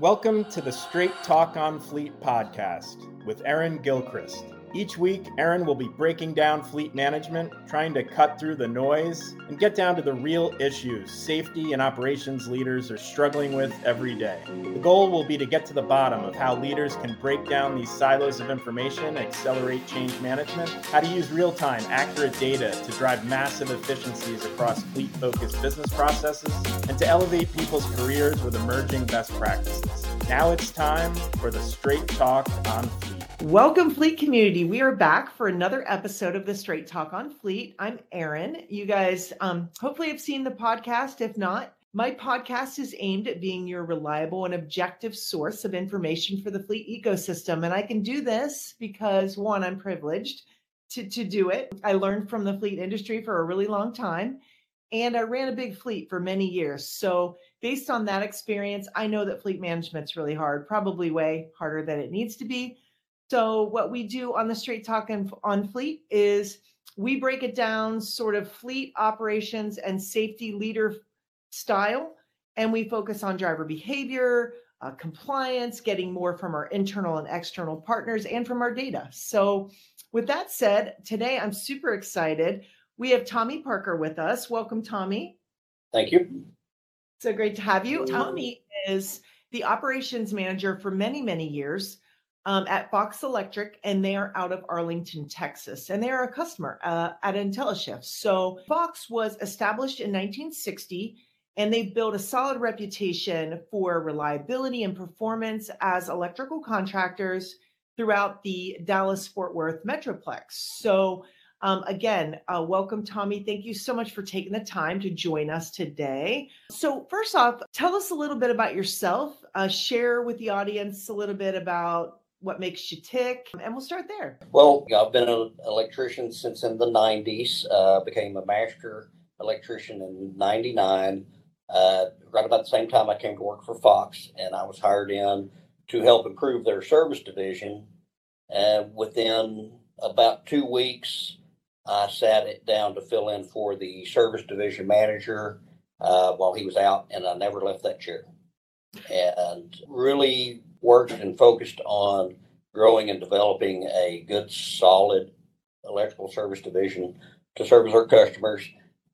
Welcome to the Straight Talk on Fleet podcast with Erin Gilchrist. Each week, Erin will be breaking down fleet management, trying to cut through the noise and get down to the real issues safety and operations leaders are struggling with every day. The goal will be to get to the bottom of how leaders can break down these silos of information, accelerate change management, how to use real time, accurate data to drive massive efficiencies across fleet focused business processes, and to elevate people's careers with emerging best practices. Now it's time for the Straight Talk on Fleet. Welcome, Fleet community. We are back for another episode of the Straight Talk on Fleet. I'm Erin. You guys um, hopefully have seen the podcast. If not, my podcast is aimed at being your reliable and objective source of information for the fleet ecosystem. And I can do this because, one, I'm privileged to, to do it. I learned from the fleet industry for a really long time, and I ran a big fleet for many years. So, based on that experience, I know that fleet management's really hard, probably way harder than it needs to be so, what we do on the Straight Talk and on Fleet is we break it down sort of fleet operations and safety leader style, and we focus on driver behavior, uh, compliance, getting more from our internal and external partners, and from our data. So, with that said, today I'm super excited. We have Tommy Parker with us. Welcome, Tommy. Thank you. So great to have you. Tommy is the operations manager for many, many years um, at Fox Electric, and they are out of Arlington, Texas, and they are a customer uh, at IntelliShift. So Fox was established in 1960, and they built a solid reputation for reliability and performance as electrical contractors throughout the Dallas Fort Worth Metroplex. So um, again, uh, welcome, Tommy. Thank you so much for taking the time to join us today. So, first off, tell us a little bit about yourself. Uh, share with the audience a little bit about what makes you tick, and we'll start there. Well, I've been an electrician since in the 90s, uh, became a master electrician in 99. Uh, right about the same time I came to work for Fox, and I was hired in to help improve their service division. And within about two weeks, I sat it down to fill in for the service division manager uh, while he was out, and I never left that chair. And really worked and focused on growing and developing a good, solid electrical service division to service our customers.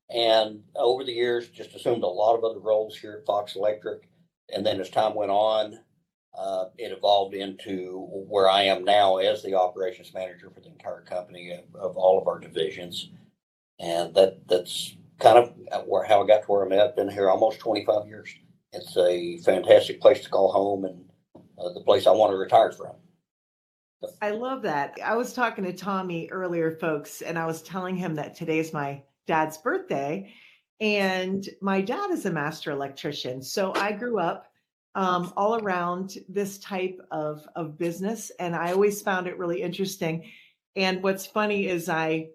And over the years, just assumed a lot of other roles here at Fox Electric. And then as time went on, uh, it evolved into where I am now as the operations manager for the entire company of, of all of our divisions. And that that's kind of where, how I got to where I'm at. Been here almost 25 years. It's a fantastic place to call home and uh, the place I want to retire from. I love that. I was talking to Tommy earlier, folks, and I was telling him that today's my dad's birthday. And my dad is a master electrician. So I grew up um, all around this type of, of business. And I always found it really interesting. And what's funny is I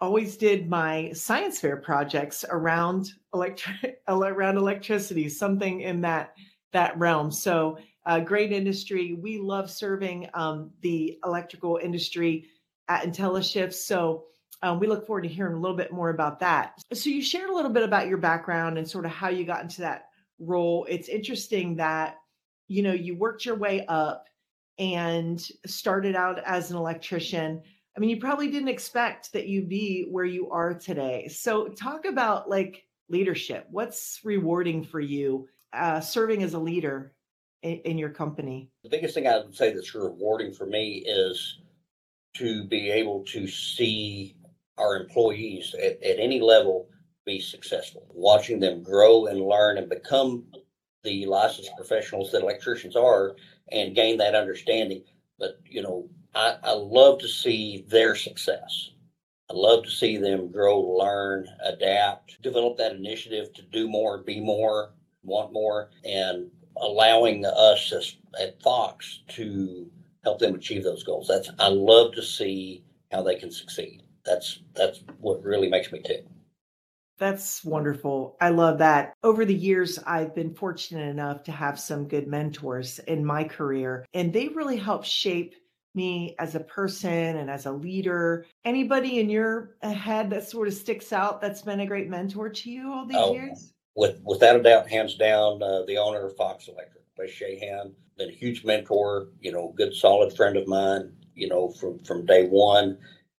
always did my science fair projects around electric around electricity, something in that that realm. So a great industry. We love serving um, the electrical industry at IntelliShift. So um, we look forward to hearing a little bit more about that. So you shared a little bit about your background and sort of how you got into that role. It's interesting that you know you worked your way up and started out as an electrician. I mean, you probably didn't expect that you'd be where you are today. So talk about like leadership. What's rewarding for you uh, serving as a leader in, your company? The biggest thing I would say that's rewarding for me is to be able to see our employees at, at any level be successful, watching them grow and learn and become the licensed professionals that electricians are and gain that understanding. But, you know, I, I love to see their success. I love to see them grow, learn, adapt, develop that initiative to do more, be more, want more, and allowing us as, at Fox to help them achieve those goals. That's I love to see how they can succeed. That's that's what really makes me tick. That's wonderful. I love that. Over the years, I've been fortunate enough to have some good mentors in my career, and they really help shape me as a person and as a leader. Anybody in your head that sort of sticks out that's been a great mentor to you all these oh, years? With without a doubt, hands down, uh, the owner of Fox Electric. by Shahan. Been a huge mentor, you know, good solid friend of mine, you know, from from day one,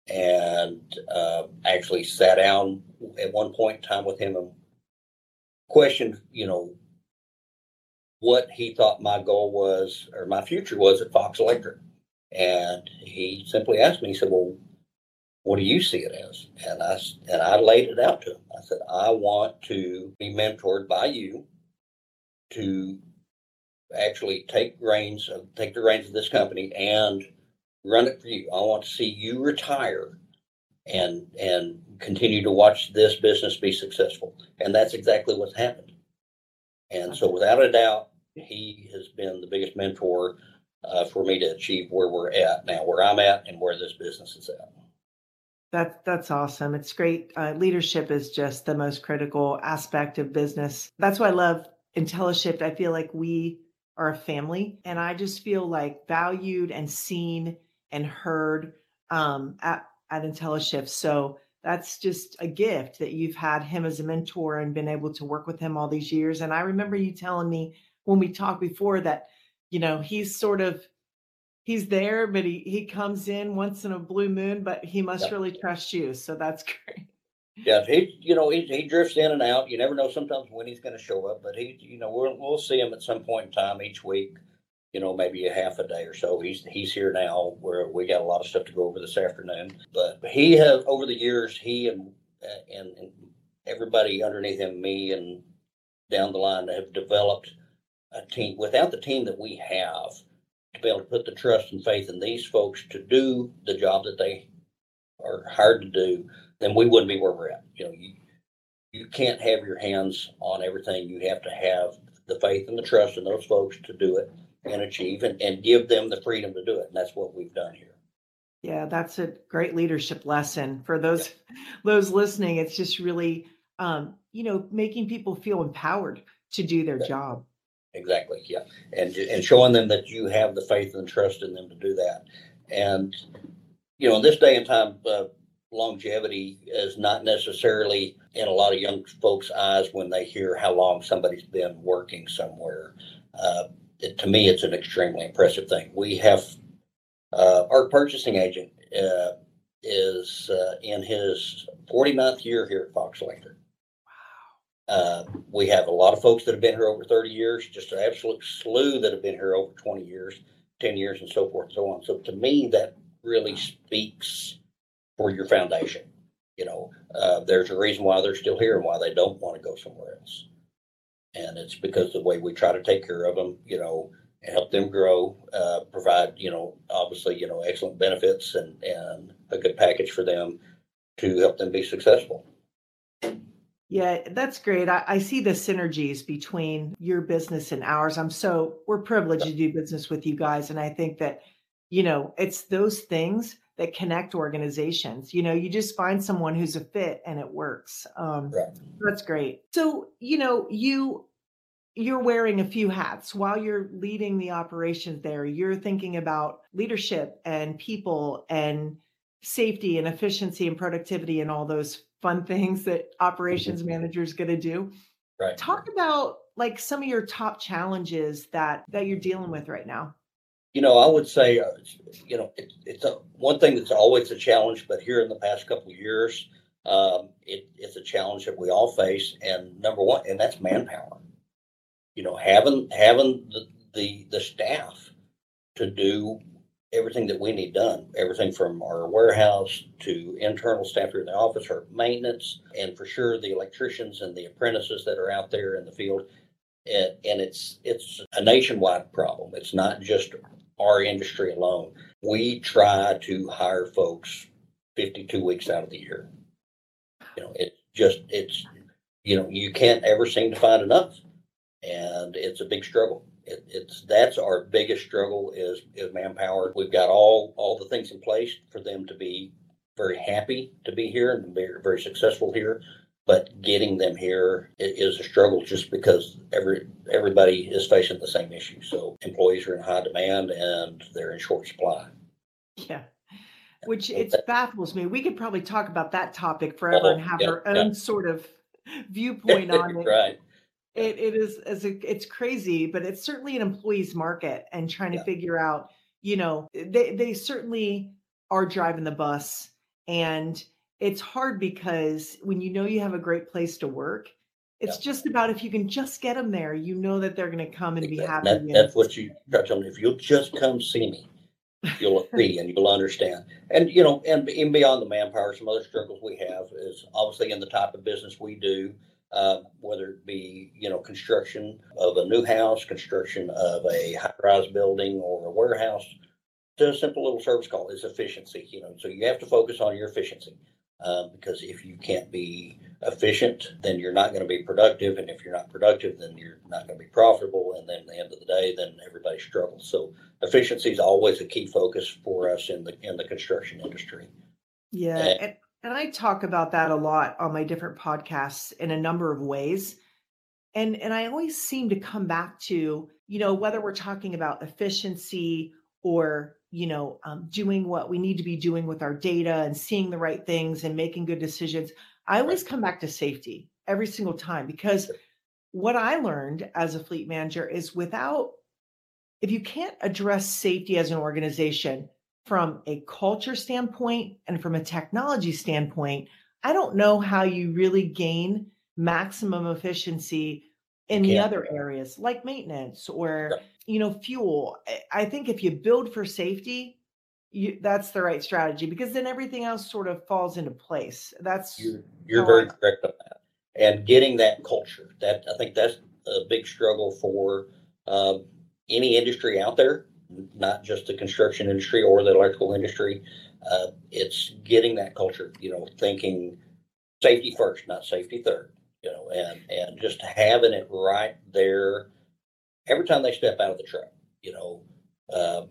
and uh, actually sat down at one point in time with him and questioned, you know, what he thought my goal was or my future was at Fox Electric. And he simply asked me, he said, Well, what do you see it as? And I, and I laid it out to him. I said, I want to be mentored by you to actually take reins of take the reins of this company and run it for you. I want to see you retire and and continue to watch this business be successful. And that's exactly what's happened. And so, without a doubt, he has been the biggest mentor uh, for me to achieve where we're at now, where I'm at, and where this business is at. That's that's awesome. It's great. Uh, leadership is just the most critical aspect of business. That's why I love IntelliShift. I feel like we are a family, and I just feel like valued and seen and heard um, at at IntelliShift. So that's just a gift that you've had him as a mentor and been able to work with him all these years. And I remember you telling me when we talked before that, you know, he's sort of he's there, but he he comes in once in a blue moon, but he must really trust you. So that's great. Yeah, he you know he he drifts in and out. You never know sometimes when he's going to show up, but he you know we'll we'll see him at some point in time each week you know, maybe a half a day or so. He's he's here now where we got a lot of stuff to go over this afternoon. But he has over the years, he and uh, and, and everybody underneath him, me and down the line, have developed a team. Without the team that we have to be able to put the trust and faith in these folks to do the job that they are hired to do, then we wouldn't be where we're at. You know, you you can't have your hands on everything. You have to have the faith and the trust in those folks to do it and achieve and, and give them the freedom to do it. And that's what we've done here. Yeah, that's a great leadership lesson for those yeah. those listening. It's just really um, you know, making people feel empowered to do their yeah. job. Exactly. Yeah. And and showing them that you have the faith and trust in them to do that. And you know, in this day and time, uh, longevity is not necessarily in a lot of young folks' eyes when they hear how long somebody's been working somewhere. Uh, it, to me, it's an extremely impressive thing. We have uh, our purchasing agent uh, is uh, in his 49th year here at Fox Electric. Uh, we have a lot of folks that have been here over 30 years, just an absolute slew that have been here over 20 years, 10 years, and so forth and so on. So to me, that really speaks for your foundation. You know, uh, there's a reason why they're still here and why they don't want to go somewhere else and it's because the way we try to take care of them, you know, help them grow, uh, provide, you know, obviously, you know, excellent benefits and and a good package for them to help them be successful. Yeah, that's great. I, I, see the synergies between your business and ours. I'm so we're privileged to do business with you guys, and I think that you know it's those things that connect organizations. You know, you just find someone who's a fit and it works. Um, right. That's great. So, you know, you you're wearing a few hats while you're leading the operations there. You're thinking about leadership and people and safety and efficiency and productivity and all those fun things that operations managers going to do. Right. Talk about like some of your top challenges that that you're dealing with right now. You know, I would say, uh, you know, it, it's a, one thing that's always a challenge, but here in the past couple of years, um, it, it's a challenge that we all face. And number one, and that's manpower you know, having having the, the the staff to do everything that we need done, everything from our warehouse to internal staff here in the office, our maintenance, and for sure the electricians and the apprentices that are out there in the field. And, it's it's a nationwide problem. It's not just our industry alone. We try to hire folks 52 weeks out of the year. You know, it's just it's you know you can't ever seem to find enough and it's a big struggle. It, it's that's our biggest struggle is is manpower. We've got all all the things in place for them to be very happy to be here and be very successful here. But getting them here is a struggle just because every everybody is facing the same issue. So employees are in high demand and they're in short supply. Yeah which it baffles me. We could probably talk about that topic forever oh, and have yeah, our own yeah. sort of viewpoint on it. right It, it is as a, it's crazy, but it's certainly an employee's market and trying to Yeah. figure out, you know, they they certainly are driving the bus and it's hard because when you know you have a great place to work, it's Yeah. just about if you can just get them there, you know that they're going to come and be happy. That, and- that's what you touch on. If you'll just come see me, you'll see and you'll understand. And you know, and even beyond the manpower, some other struggles we have is obviously in the type of business we do, uh, whether it be you know construction of a new house, construction of a high-rise building or a warehouse. To a simple little service call is efficiency. You know, so you have to focus on your efficiency. Um, because if you can't be efficient, then you're not going to be productive, and if you're not productive, then you're not going to be profitable, and then at the end of the day, then everybody struggles. So efficiency is always a key focus for us in the in the construction industry. Yeah, And- and, I talk about that a lot on my different podcasts in a number of ways. And and I always seem to come back to, you know, whether we're talking about efficiency or, you know, um, doing what we need to be doing with our data and seeing the right things and making good decisions. I always come back to safety every single time because what I learned as a fleet manager is without if you can't address safety as an organization from a culture standpoint and from a technology standpoint, I don't know how you really gain maximum efficiency in the other areas like maintenance or Right. you know fuel. I- think if you build for safety, you, that's the right strategy because then everything else sort of falls into place. That's You're you're very I- correct on that. And getting that culture, that I think that's a big struggle for um, any industry out there, not just the construction industry or the electrical industry. Uh, it's getting that culture, you know, thinking safety first, not safety third, you know, and and just having it right there every time they step out of the truck, you know, um,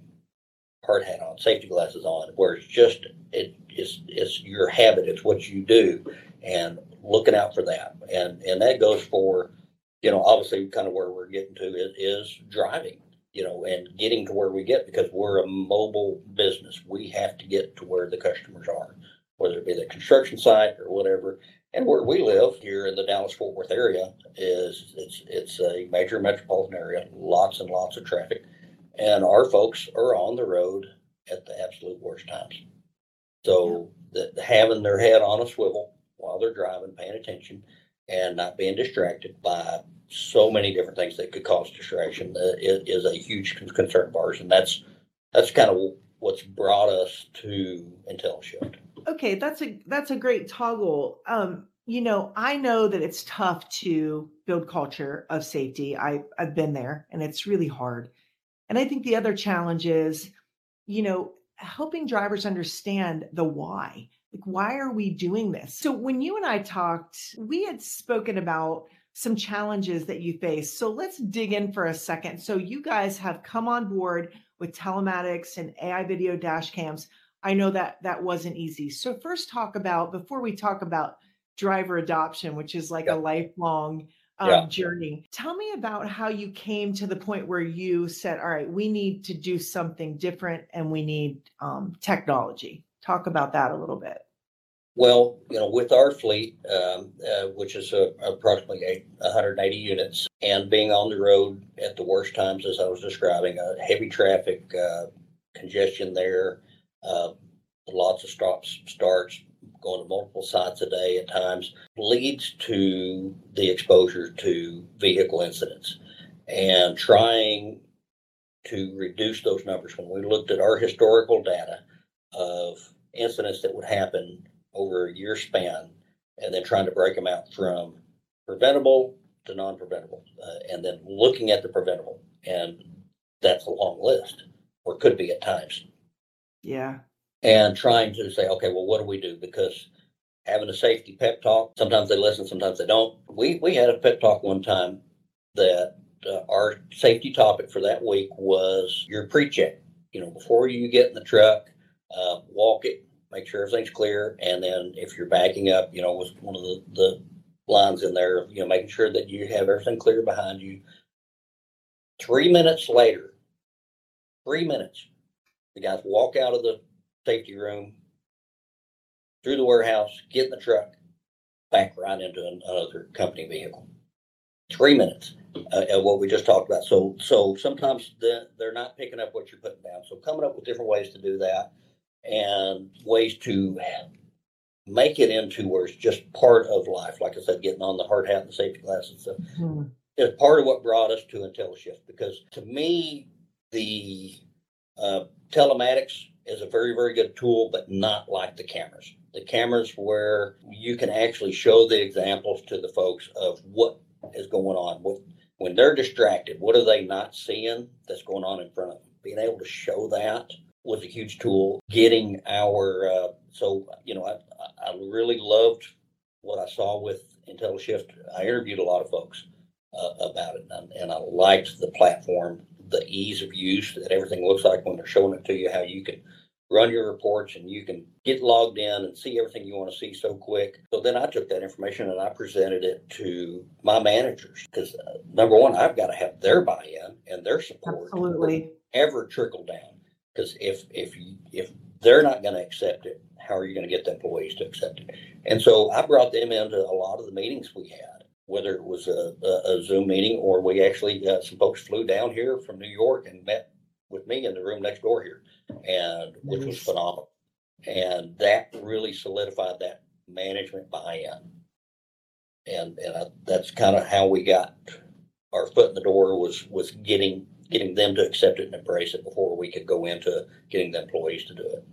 hard hat on, safety glasses on, where it's just it is it's your habit, it's what you do, and looking out for that, and and that goes for, you know, obviously kind of where we're getting to is, is driving, you know, and getting to where we get because we're a mobile business, we have to get to where the customers are, whether it be the construction site or whatever. And where we live here in the Dallas Fort Worth area is it's it's a major metropolitan area, lots and lots of traffic, and our folks are on the road at the absolute worst times. So that having their head on a swivel while they're driving, paying attention, and not being distracted by so many different things that could cause distraction is, is a huge con- concern of ours, and that's that's kind of what's brought us to IntelliShift. okay that's a that's a great toggle. Um you know i know that it's tough to build culture of safety. I i've been there and it's really hard. And i think the other challenge is you know helping drivers understand the why. Like why are we doing this? So when you and i talked we had spoken about some challenges that you face so let's dig in for a second so you guys have come on board with telematics and ai video dash cams I know that that wasn't easy. So first talk about before we talk about driver adoption, which is like Yeah. a lifelong um, Yeah. journey. Tell me about how you came to the point where you said, "All right, we need to do something different, and we need um, technology." Talk about that a little bit. Well, you know, with our fleet, um, uh, which is uh, approximately eight, 180 units, and being on the road at the worst times, as I was describing, uh, heavy traffic, uh, congestion there, uh, lots of stops, starts, going to multiple sites a day at times, leads to the exposure to vehicle incidents. And trying to reduce those numbers, when we looked at our historical data of incidents that would happen over a year span and then trying to break them out from preventable to non-preventable uh, and then looking at the preventable. And that's a long list or could be at times. Yeah. and trying to say okay well what do we do? Because having a safety pep talk sometimes they listen sometimes they don't. We we had a pep talk one time that uh, our safety topic for that week was your pre-check. You know before you get in the truck uh, walk it make sure everything's clear and then if you're backing up you know was one of the, the lines in there you know making sure that you have everything clear behind you three minutes later three minutes the guys walk out of the safety room through the warehouse get in the truck back right into an- another company vehicle three minutes uh, of what we just talked about. So, so sometimes the, they're not picking up what you're putting down. So coming up with different ways to do that and ways to make it into where it's just part of life. Like I said, getting on the hard hat and the safety glasses stuff mm-hmm. is part of what brought us to IntelliShift. Because to me, the uh, telematics is a very, very good tool, but not like the cameras. The cameras where you can actually show the examples to the folks of what is going on. What when they're distracted, what are they not seeing that's going on in front of them? Being able to show that was a huge tool. Getting our uh, so you know I I really loved what I saw with IntelliShift. I interviewed a lot of folks uh, about it, and, and I liked the platform, the ease of use that everything looks like when they're showing it to you, how you can run your reports and you can get logged in and see everything you want to see so quick. So then I took that information and I presented it to my managers because uh, number one, I've got to have their buy-in and their support. Absolutely. Ever trickle down because if if if they're not going to accept it, how are you going to get the employees to accept it? And so I brought them into a lot of the meetings we had, whether it was a, a, a Zoom meeting or we actually uh, some folks flew down here from New York and met with me in the room next door here, and which was phenomenal. And that really solidified that management buy-in. And and I, that's kind of how we got our foot in the door was was getting getting them to accept it and embrace it before we could go into getting the employees to do it.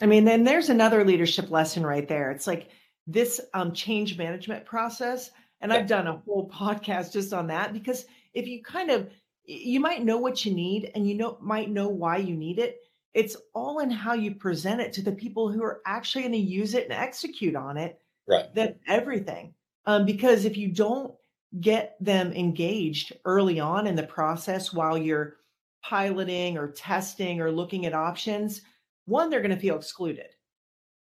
I mean, then there's another leadership lesson right there. It's like this um, change management process. And yeah. I've done a whole podcast just on that because if you kind of, you might know what you need and you know might know why you need it. It's all in how you present it to the people who are actually going to use it and execute on it. Right. That everything. Um, because if you don't get them engaged early on in the process while you're piloting or testing or looking at options, one, they're going to feel excluded.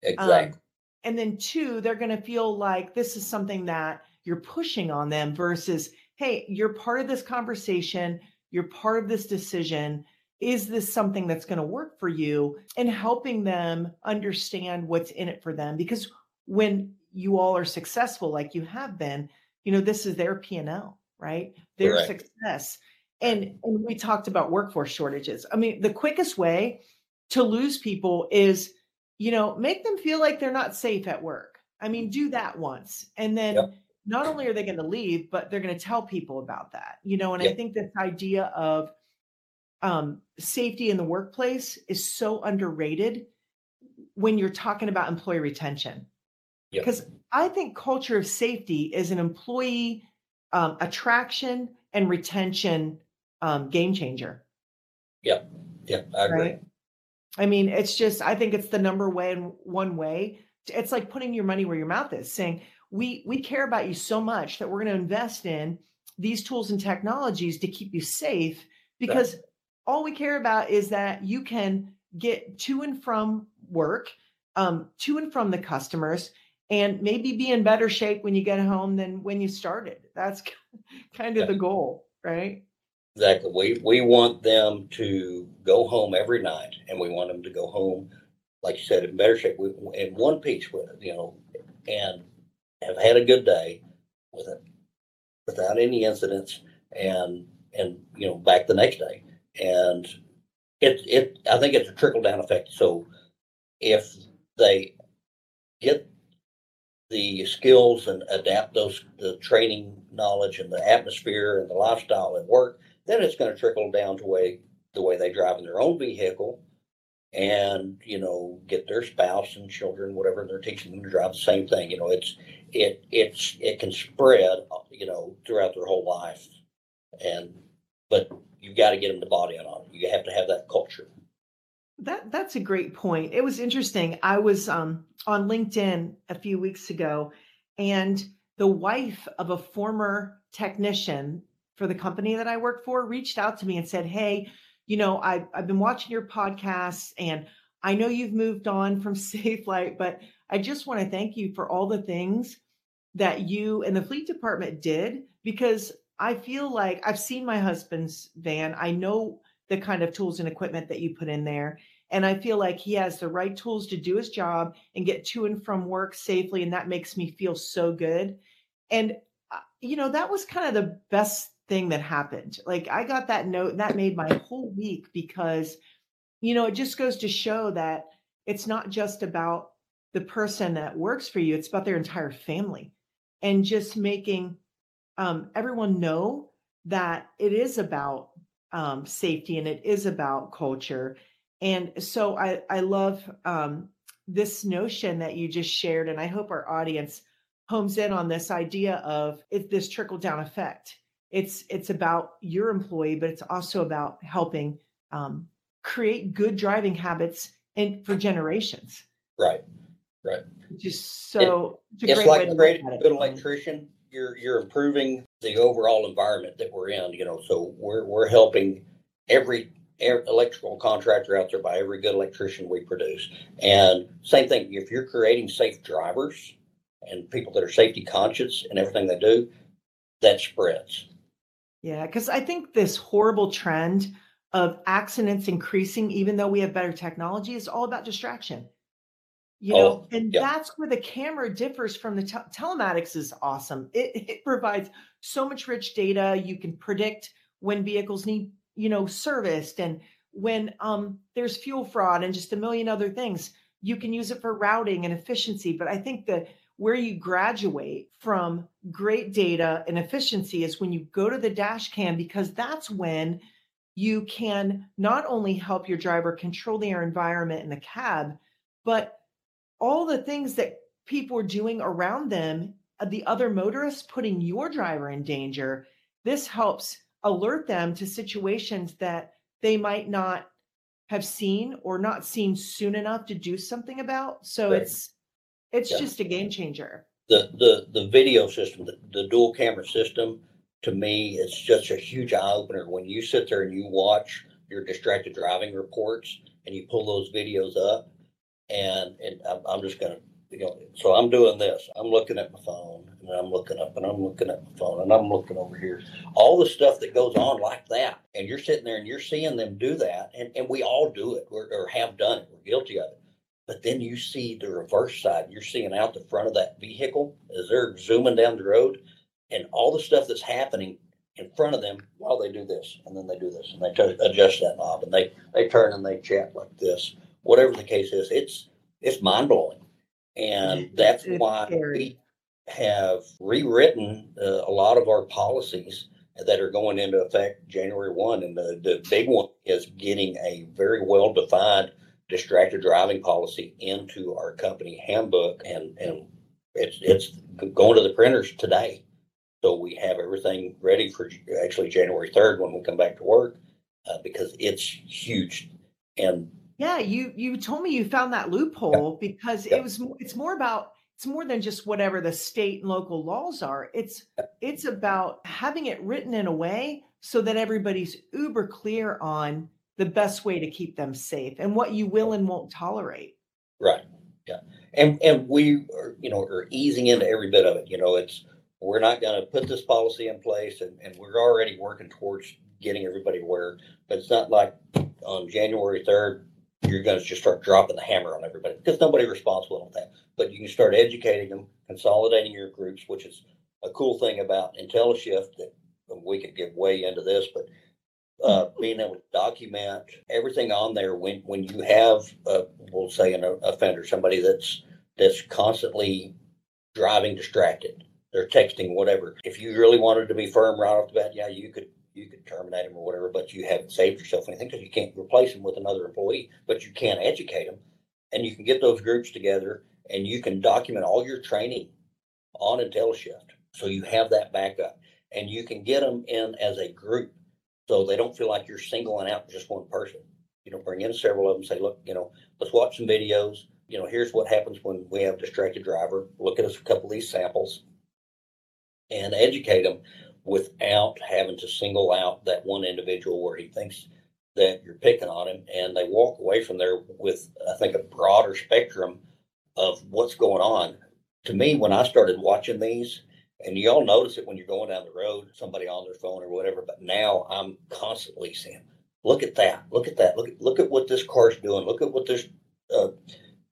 Exactly. Um, and then two, they're going to feel like this is something that you're pushing on them versus, hey, you're part of this conversation, you're part of this decision. Is this something that's going to work for you? And helping them understand what's in it for them. Because when you all are successful, like you have been, you know, this is their P&L, right? Their Correct. success. And, and we talked about workforce shortages. I mean, the quickest way to lose people is, you know, make them feel like they're not safe at work. I mean, do that once. And then yep. not only are they going to leave, but they're going to tell people about that, you know, and yep. I think this idea of um, safety in the workplace is so underrated when you're talking about employee retention. Because yep. I think culture of safety is an employee um, attraction and retention um, game changer. Yeah, yeah, I agree. Right? I mean, it's just, I think it's the number one one way. It's like putting your money where your mouth is, saying, we we care about you so much that we're going to invest in these tools and technologies to keep you safe because right. all we care about is that you can get to and from work, um, to and from the customers, and maybe be in better shape when you get home than when you started. That's kind of yeah. the goal, right? Exactly. We we want them to go home every night, and we want them to go home, like you said, in better shape, we, in one piece with you know, and have had a good day with it, without any incidents, and and you know, back the next day, and it it I think it's a trickle down effect. So if they get the skills and adapt those the training knowledge and the atmosphere and the lifestyle at work then it's going to trickle down to way the way they drive in their own vehicle and you know get their spouse and children whatever they're teaching them to drive the same thing you know it's it it's it can spread you know throughout their whole life. And but you've got to get them to body on it. You have to have that culture that that's a great point it was interesting i was um, on linkedin a few weeks ago and the wife of a former technician for the company that I work for reached out to me and said, Hey, you know, I've, I've been watching your podcasts and I know you've moved on from Safelite, but I just want to thank you for all the things that you and the fleet department did because I feel like I've seen my husband's van. I know the kind of tools and equipment that you put in there. And I feel like he has the right tools to do his job and get to and from work safely. And that makes me feel so good. And you know, that was kind of the best thing that happened. Like I got that note that made my whole week because, you know, it just goes to show that it's not just about the person that works for you, it's about their entire family and just making um, everyone know that it is about um, safety and it is about culture. And so I, I love um, this notion that you just shared, and I hope our audience homes in on this idea of it, this trickle down effect. It's it's about your employee, but it's also about helping um, create good driving habits and for generations. Right, right. Just so it, it's, it's like a good electrician. You're you're improving the overall environment that we're in. You know, so we're we're helping every electrical contractor out there by every good electrician we produce. And same thing, if you're creating safe drivers and people that are safety conscious in everything they do, that spreads. Yeah, because I think this horrible trend of accidents increasing, even though we have better technology, is all about distraction. You know, oh, and yeah. that's where the camera differs from the te- telematics is awesome. It, it provides so much rich data. You can predict when vehicles need, you know, serviced and when um, there's fuel fraud and just a million other things. You can use it for routing and efficiency. But I think that where you graduate from great data and efficiency is when you go to the dash cam because that's when you can not only help your driver control their environment in the cab but all the things that people are doing around them uh, the other motorists putting your driver in danger this helps alert them to situations that they might not have seen or not seen soon enough to do something about so right. it's it's yeah. just a game changer. The the the video system, the, the dual camera system, to me, is just a huge eye opener. When you sit there and you watch your distracted driving reports and you pull those videos up, and and I'm, I'm just gonna you know, so I'm doing this. I'm looking at my phone and I'm looking up and I'm looking at my phone and I'm looking over here. All the stuff that goes on like that. And you're sitting there and you're seeing them do that. And, and we all do it or, or have done it. We're guilty of it. But then you see the reverse side. You're seeing out the front of that vehicle as they're zooming down the road, and all the stuff that's happening in front of them while they do this, and then they do this, and they t- adjust that knob, and they they turn and they chat like this. Whatever the case is, it's it's mind blowing, and that's it's why scary. we have rewritten uh, a lot of our policies that are going into effect January 1. And the, the big one is getting a very well defined distracted driving policy into our company handbook, and and it's it's going to the printers today. So we have everything ready for actually January third when we come back to work, uh, because it's huge. And yeah, you you told me you found that loophole yeah. because yeah. it was it's more about it's more than just whatever the state and local laws are. It's it's about having it written in a way so that everybody's uber clear on the best way to keep them safe and what you will and won't tolerate. Right. Yeah. And and we are, you know, are easing into every bit of it. You know, it's we're not going to put this policy in place and, and we're already working towards getting everybody aware. But it's not like on January 3rd, you're going to just start dropping the hammer on everybody because nobody's responsible on that. But you can start educating them, consolidating your groups, which is a cool thing about IntelliShift that we could get way into this, but uh, being able to document everything on there when when you have uh, we'll say an offender somebody that's that's constantly driving distracted they're texting whatever if you really wanted to be firm right off the bat yeah you could you could terminate them or whatever but you haven't saved yourself anything because you can't replace them with another employee but you can educate them and you can get those groups together and you can document all your training on IntelliShift so you have that backup and you can get them in as a group so they don't feel like you're singling out just one person. You know, bring in several of them, say, look, you know, let's watch some videos. You know, here's what happens when we have a distracted driver. Look at a couple of these samples and educate them without having to single out that one individual where he thinks that you're picking on him. And they walk away from there with, I think, a broader spectrum of what's going on. To me, when I started watching these, and you all notice it when you're going down the road, somebody on their phone or whatever. But now I'm constantly saying, "Look at that! Look at that! Look at look at what this car's doing! Look at what this uh,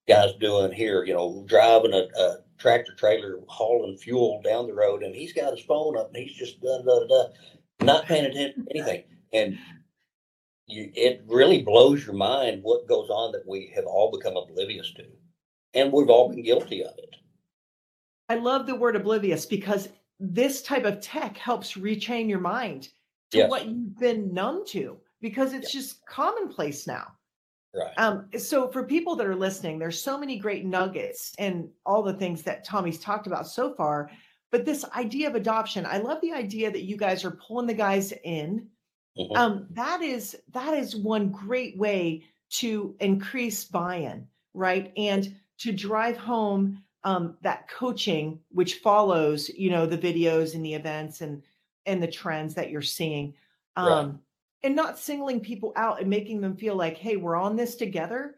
guy's doing here! You know, driving a, a tractor trailer hauling fuel down the road, and he's got his phone up and he's just da da da not paying attention to anything. And you, it really blows your mind what goes on that we have all become oblivious to, and we've all been guilty of it. I love the word oblivious because this type of tech helps retrain your mind to Yes. what you've been numb to because it's just commonplace now. Right. Um, so for people that are listening, there's so many great nuggets and all the things that Tommy's talked about so far. But this idea of adoption, I love the idea that you guys are pulling the guys in. Mhm. Um, that is that is one great way to increase buy-in, right? And to drive home um, that coaching, which follows, you know, the videos and the events and and the trends that you're seeing. Right. And not singling people out and making them feel like hey we're on this together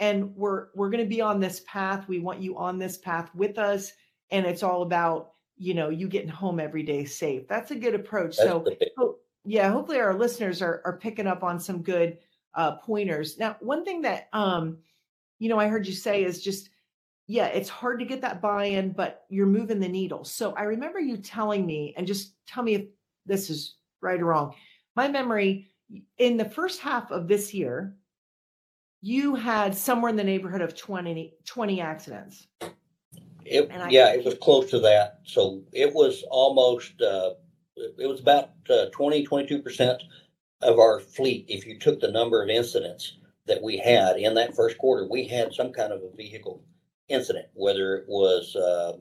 and we're we're going to be on this path. We want you on this path with us and it's all about you know you getting home every day safe. That's a good approach. That's so ho- yeah hopefully our listeners are are picking up on some good uh pointers. Now one thing that um you know i heard you say is just yeah it's hard to get that buy-in but you're moving the needle. So i remember you telling me and just tell me if this is right or wrong my memory in the first half of this year you had somewhere in the neighborhood of 20, 20 accidents It, I- yeah, it was close to that. So it was almost, uh, it was about uh, 20, 22% of our fleet. If you took the number of incidents that we had in that first quarter, we had some kind of a vehicle incident, whether it was um,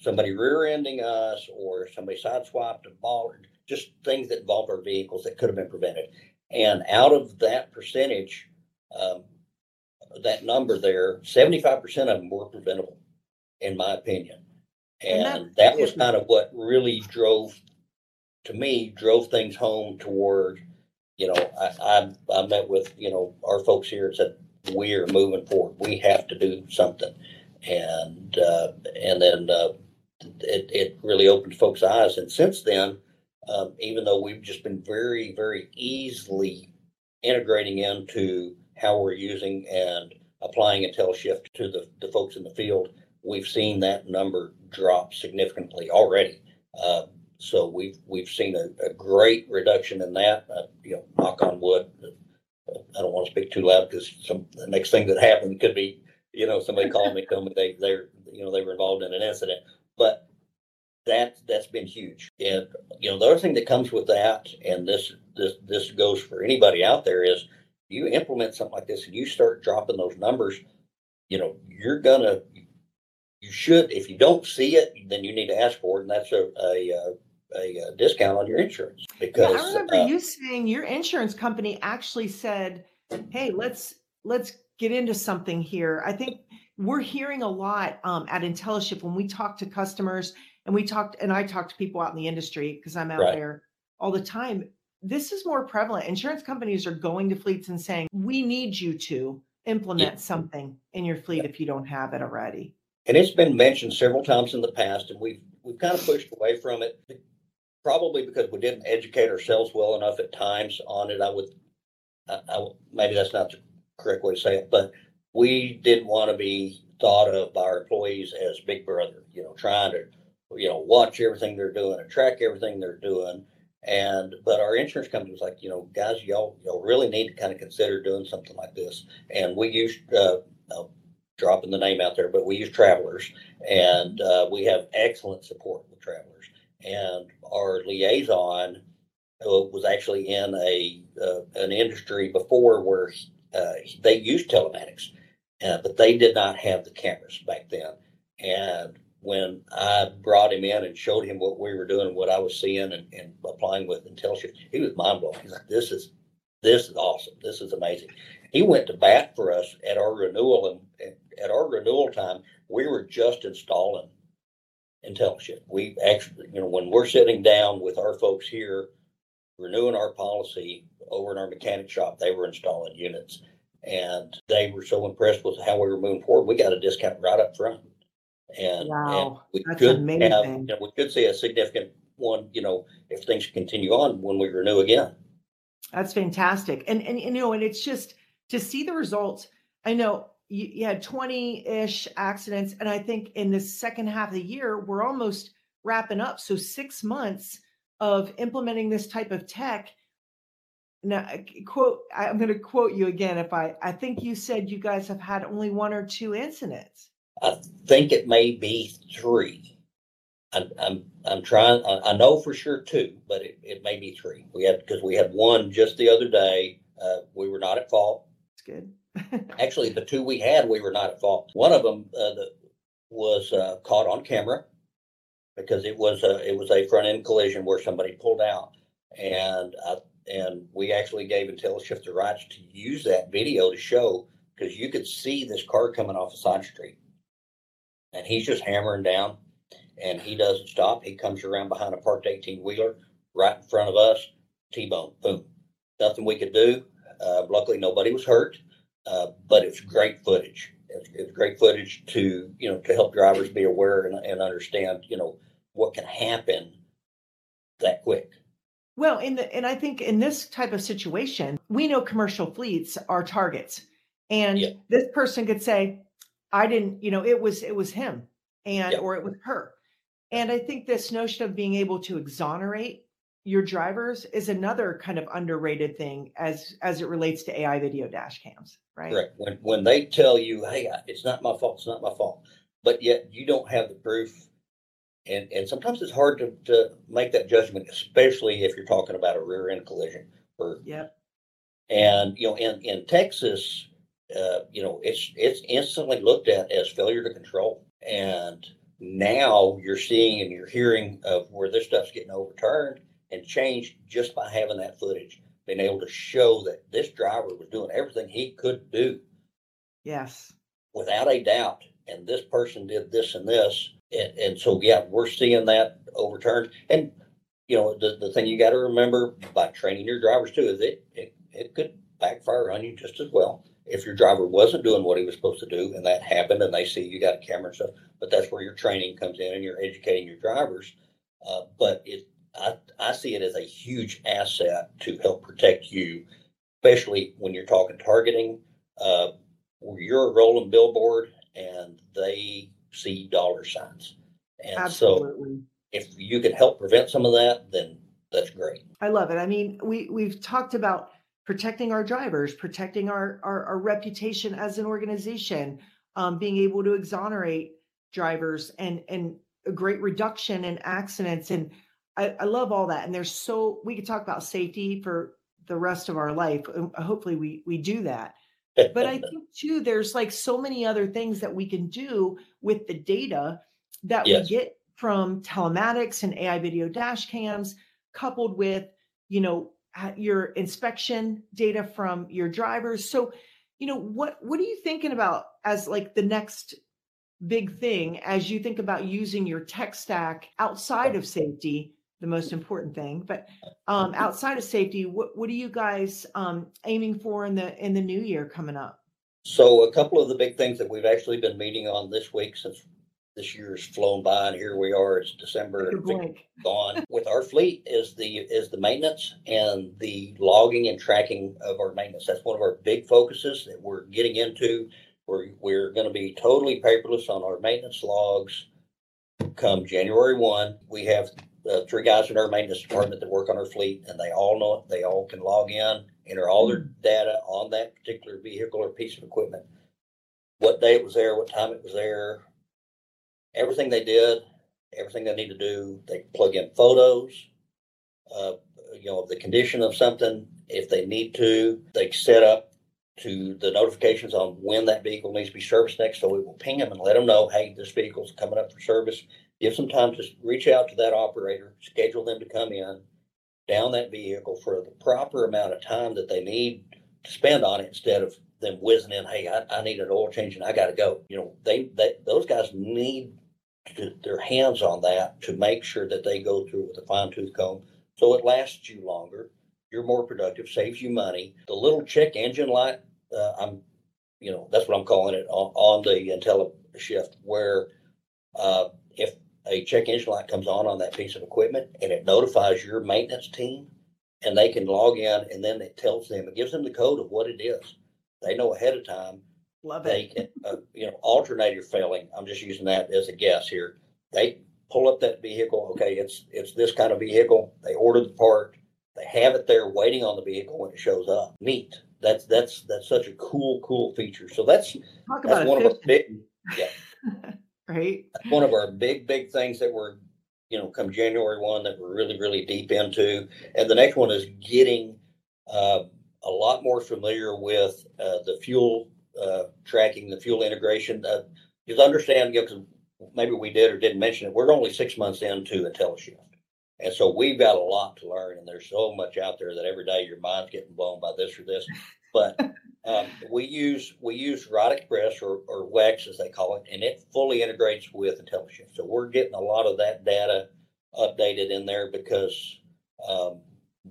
somebody rear ending us or somebody sideswiped a ball, just things that involved our vehicles that could have been prevented. And out of that percentage, um, that number there, 75% of them were preventable in my opinion. And And that that was kind of what really drove, to me, drove things home toward, you know, I, I, I met with, you know, our folks here and said, we are moving forward. We have to do something. And, uh, and then, uh, it, it really opened folks' eyes. And since then, um, even though we've just been very, very easily integrating into how we're using and applying IntelliShift to the, the folks in the field, we've seen that number drop significantly already. Uh, so we've we've seen a, a great reduction in that. Uh, you know, knock on wood. I don't want to speak too loud because some the next thing that happened could be you know somebody calling me telling me they they're you know they were involved in an incident. But that that's been huge. And you know the other thing that comes with that, and this this this goes for anybody out there is you implement something like this and you start dropping those numbers. You know you're gonna you should if you don't see it then you need to ask for it and that's a a, a, a discount on your insurance Yeah, because I remember uh, you saying your insurance company actually said, "Hey, let's let's get into something here." I think we're hearing a lot um, at IntelliShift when we talk to customers and we talked and I talked to people out in the industry because I'm out Right. there all the time. This is more prevalent. Insurance companies are going to fleets and saying, "We need you to implement something in your fleet if you don't have it already." and it's been mentioned several times in the past and we've we've kind of pushed away from it probably because we didn't educate ourselves well enough at times on it i would I, I, maybe that's not the correct way to say it but we didn't want to be thought of by our employees as big brother you know trying to you know watch everything they're doing and track everything they're doing and but our insurance company was like you know guys y'all y'all really need to kind of consider doing something like this and we used uh, uh, dropping the name out there, but we use Travelers, and uh, we have excellent support with Travelers. And our liaison uh, was actually in a uh, an industry before where uh, they used telematics, but they did not have the cameras back then. And when I brought him in and showed him what we were doing, what I was seeing, and, and applying with IntelliShift, he was mind blown. He's like, "This is this is awesome. This is amazing." He went to bat for us at our renewal, and, and at our renewal time, we were just installing IntelliShift. We actually, you know, when we're sitting down with our folks here, renewing our policy over in our mechanic shop, they were installing units, and they were so impressed with how we were moving forward. We got a discount right up front, and, Wow, and we that's could have, amazing. you know, we could see a significant one, you know, if things continue on when we renew again. That's fantastic. And and you know, and it's just to see the results. I know you, you had 20 ish accidents. And I think in the second half of the year, we're almost wrapping up. So six months of implementing this type of tech. Now, quote, I'm going to quote you again. If I, I think you said you guys have had only one or two incidents. I think it may be three. I'm, I'm, I'm trying, I, I know for sure two, but it, it may be three. We had, because we had one just the other day. Uh, we were not at fault. It's good. Actually, the two we had, we were not at fault. One of them uh, the, was uh, caught on camera because it was a it was a front end collision where somebody pulled out, and uh, and we actually gave IntelliShift the rights to use that video to show because you could see this car coming off a side street, and he's just hammering down, and he doesn't stop. He comes around behind a parked eighteen wheeler right in front of us, T-bone, boom. Nothing we could do. Uh, luckily, nobody was hurt. Uh, but it's great footage. It's, it's, great footage to you know to help drivers be aware and, and understand you know what can happen that quick. Well, in the and I think in this type of situation, we know commercial fleets are targets, and yeah. this person could say, "I didn't," you know, it was it was him, and yeah. or it was her, and I think this notion of being able to exonerate your drivers is another kind of underrated thing as as it relates to AI video dash cams, right? Correct. When when they tell you, "Hey, it's not my fault. It's not my fault," but yet you don't have the proof, and and sometimes it's hard to to make that judgment, especially if you're talking about a rear end collision. Or yep. And you know, in in Texas, uh, you know, it's it's instantly looked at as failure to control, and now you're seeing and you're hearing of where this stuff's getting overturned and changed just by having that footage, being able to show that this driver was doing everything he could do. Yes. Without a doubt. And this person did this and this. And, and so, yeah, we're seeing that overturned. And, you know, the, the thing you got to remember by training your drivers too is it, it, it could backfire on you just as well if your driver wasn't doing what he was supposed to do and that happened and they see you got a camera and stuff but that's where your training comes in and you're educating your drivers uh, but it I, I see it as a huge asset to help protect you, especially when you're talking targeting. Uh, where you're a rolling billboard and they see dollar signs. And Absolutely. so if you can help prevent some of that, then that's great. I love it. I mean, we we've talked about protecting our drivers, protecting our our, our reputation as an organization, um, being able to exonerate drivers and and a great reduction in accidents and I, I love all that. And there's so we could talk about safety for the rest of our life. Hopefully we we do that. But I think too, there's like so many other things that we can do with the data that yes. we get from telematics and AI video dash cams, coupled with, you know, your inspection data from your drivers. So, you know, what what are you thinking about as like the next big thing as you think about using your tech stack outside of safety the most important thing. But um, outside of safety, what what are you guys um, aiming for in the in the new year coming up? So a couple of the big things that we've actually been meeting on this week since this year's flown by and here we are it's december and gone with our fleet is the is the maintenance and the logging and tracking of our maintenance that's one of our big focuses that we're getting into we're, we're going to be totally paperless on our maintenance logs come january 1 we have uh, three guys in our maintenance department that work on our fleet, and they all know it. They all can log in, enter all their data on that particular vehicle or piece of equipment. What day it was there, what time it was there, everything they did, everything they need to do. They plug in photos, uh, you know, of the condition of something. If they need to, they set up to the notifications on when that vehicle needs to be serviced next. So we will ping them and let them know, hey, this vehicle's coming up for service give some time to reach out to that operator, schedule them to come in, down that vehicle for the proper amount of time that they need to spend on it instead of them whizzing in, hey, I, I need an oil change and I got to go. You know, they, they those guys need to, their hands on that to make sure that they go through with a fine tooth comb so it lasts you longer. You're more productive, saves you money. The little check engine light, uh, I'm, you know, that's what I'm calling it on, on the IntelliShift, where uh, if a check engine light comes on on that piece of equipment and it notifies your maintenance team and they can log in and then it tells them, it gives them the code of what it is. They know ahead of time Love they it. uh, you know, alternator failing. I'm just using that as a guess here. They pull up that vehicle. Okay, it's it's this kind of vehicle. They order the part. They have it there waiting on the vehicle when it shows up. Neat. That's that's that's such a cool cool feature. So that's Talk that's about one of our big yeah right? that's one of our big big things that we're you know come January one that we're really really deep into. And the next one is getting uh, a lot more familiar with uh, the fuel uh, tracking, the fuel integration. Uh, just understand, you know, 'cause maybe we did or didn't mention it. We're only six months into IntelliShift. And so we've got a lot to learn, and there's so much out there that every day your mind's getting blown by this or this. But um, we use we use Wright Express or, or WEX as they call it, and it fully integrates with IntelliShift. So we're getting a lot of that data updated in there because um,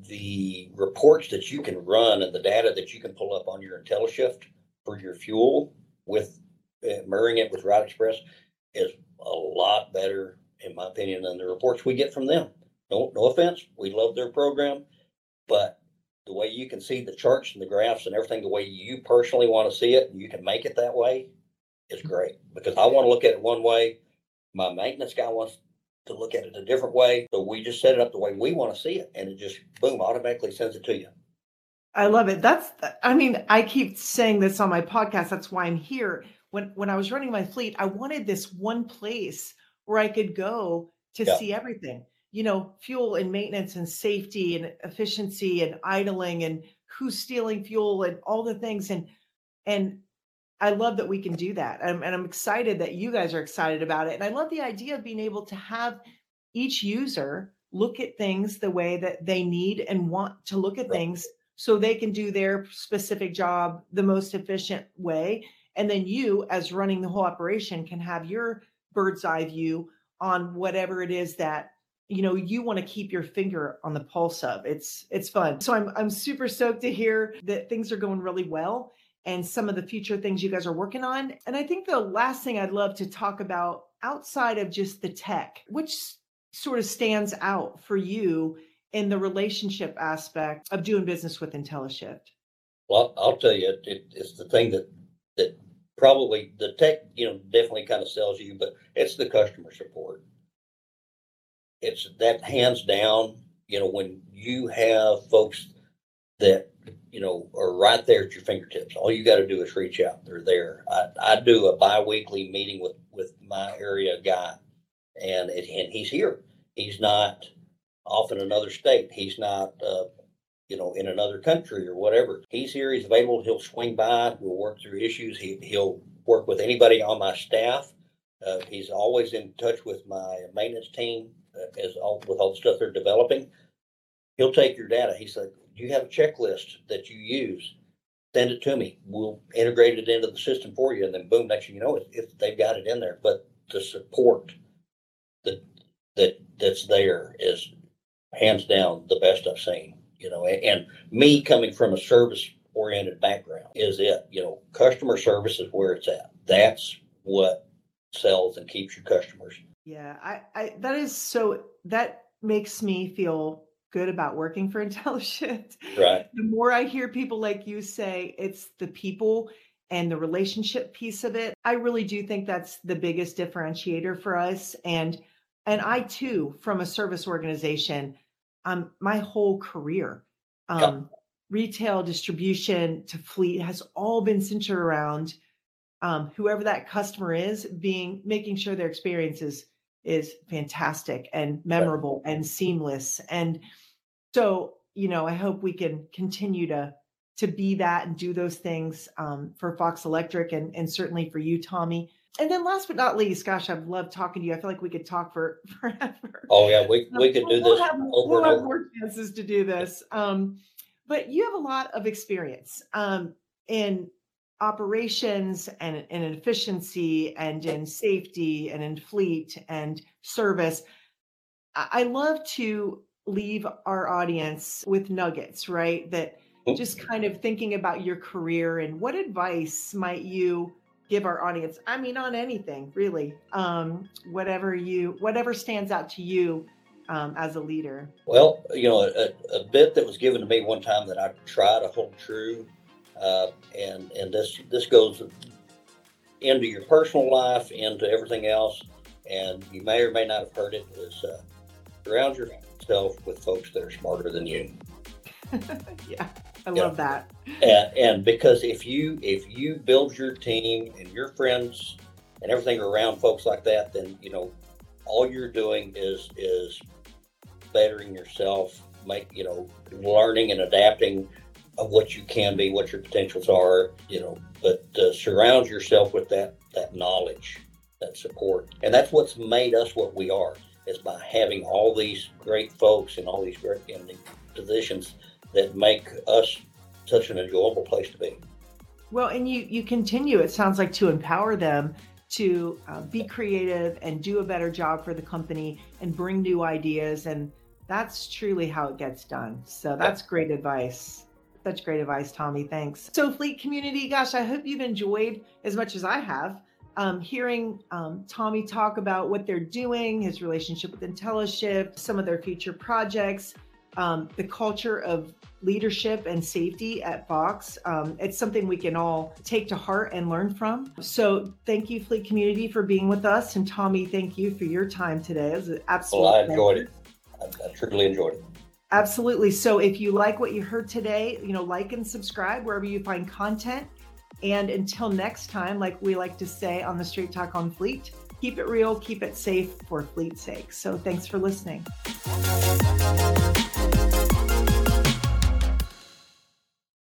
the reports that you can run and the data that you can pull up on your IntelliShift for your fuel with uh, mirroring it with Wright Express is a lot better, in my opinion, than the reports we get from them. No, no offense, we love their program, but the way you can see the charts and the graphs and everything, the way you personally want to see it, and you can make it that way, is great. Because I want to look at it one way, my maintenance guy wants to look at it a different way. So we just set it up the way we want to see it, and it just boom automatically sends it to you. I love it. That's I mean, I keep saying this on my podcast. That's why I'm here. When when I was running my fleet, I wanted this one place where I could go to Yeah. see everything. You know, fuel and maintenance and safety and efficiency and idling and who's stealing fuel and all the things and and I love that we can do that. And, and I'm excited that you guys are excited about it. And I love the idea of being able to have each user look at things the way that they need and want to look at Right. things so they can do their specific job the most efficient way. And then you, as running the whole operation, can have your bird's eye view on whatever it is that you know you want to keep your finger on the pulse of. It's it's fun. So I'm I'm super stoked to hear that things are going really well and some of the future things you guys are working on. And I think the last thing I'd love to talk about outside of just the tech, which sort of stands out for you in the relationship aspect of doing business with IntelliShift. Well, I'll tell you, it, it, it's the thing that that probably the tech, you know, definitely kind of sells you, but it's the customer support. It's that hands down. You know, when you have folks that you know are right there at your fingertips, all you got to do is reach out. They're there. I, I do a biweekly meeting with with my area guy, and it, and he's here. He's not off in another state. He's not. Uh, you know, in another country or whatever. He's here, he's available, he'll swing by, we'll work through issues. He, he'll work with anybody on my staff. Uh, he's always in touch with my maintenance team uh, as all, with all the stuff they're developing. He'll take your data. He said, Do you have a checklist that you use? Send it to me. We'll integrate it into the system for you. And then boom, next thing you know, it, they've got it in there. But the support that that that's there is hands down the best I've seen you know, and, and me coming from a service oriented background is it, you know, customer service is where it's at. That's what sells and keeps your customers. Yeah, I, I that is so that makes me feel good about working for intelligent. Right. The more I hear people like you say it's the people and the relationship piece of it, I really do think that's the biggest differentiator for us. And and I too, from a service organization, um, my whole career, um, Yeah. retail distribution to fleet has all been centered around um, whoever that customer is, being making sure their experience is is fantastic and memorable and seamless. And so, you know, I hope we can continue to to be that and do those things um, for Fox Electric and and certainly for you, Tommy. And then last but not least, gosh, I've loved talking to you. I feel like we could talk for forever. Oh yeah, we, we could do We'll this have, over we'll have more chances to do this. Um, but you have a lot of experience um, in operations and in efficiency and in safety and in fleet and service. I love to leave our audience with nuggets, right? That Mhm. just kind of thinking about your career and what advice might you give our audience i mean on anything really um whatever you whatever stands out to you um as a leader Well, you know, a, a bit that was given to me one time that I try to hold true, uh, and and this this goes into your personal life, into everything else. And you may or may not have heard it is uh, surround yourself with folks that are smarter than you. yeah, I yeah. love that. And, and because if you if you build your team and your friends and everything around folks like that, then you know all you're doing is is bettering yourself, make you know learning and adapting of what you can be, what your potentials are, you know, but uh, surround yourself with that that knowledge, that support, and that's what's made us what we are. Is by having all these great folks and all these great in the positions that make us such an enjoyable place to be. Well, and you you continue. It sounds like to empower them to uh, be creative and do a better job for the company and bring new ideas and that's truly how it gets done. So that's great advice. Such great advice, Tommy. Thanks. So, Fleet community, gosh, I hope you've enjoyed as much as I have um, hearing um, Tommy talk about what they're doing, his relationship with IntelliShift, some of their future projects, um, the culture of leadership and safety at Fox. Um, it's something we can all take to heart and learn from. So, thank you, Fleet community, for being with us. And Tommy, thank you for your time today. It was an absolute Well, I enjoyed it. I, I truly enjoyed it. Absolutely. So if you like what you heard today, you know, like and subscribe wherever you find content. And until next time, like we like to say on the Straight Talk on Fleet, keep it real, keep it safe for fleet's sake. So thanks for listening.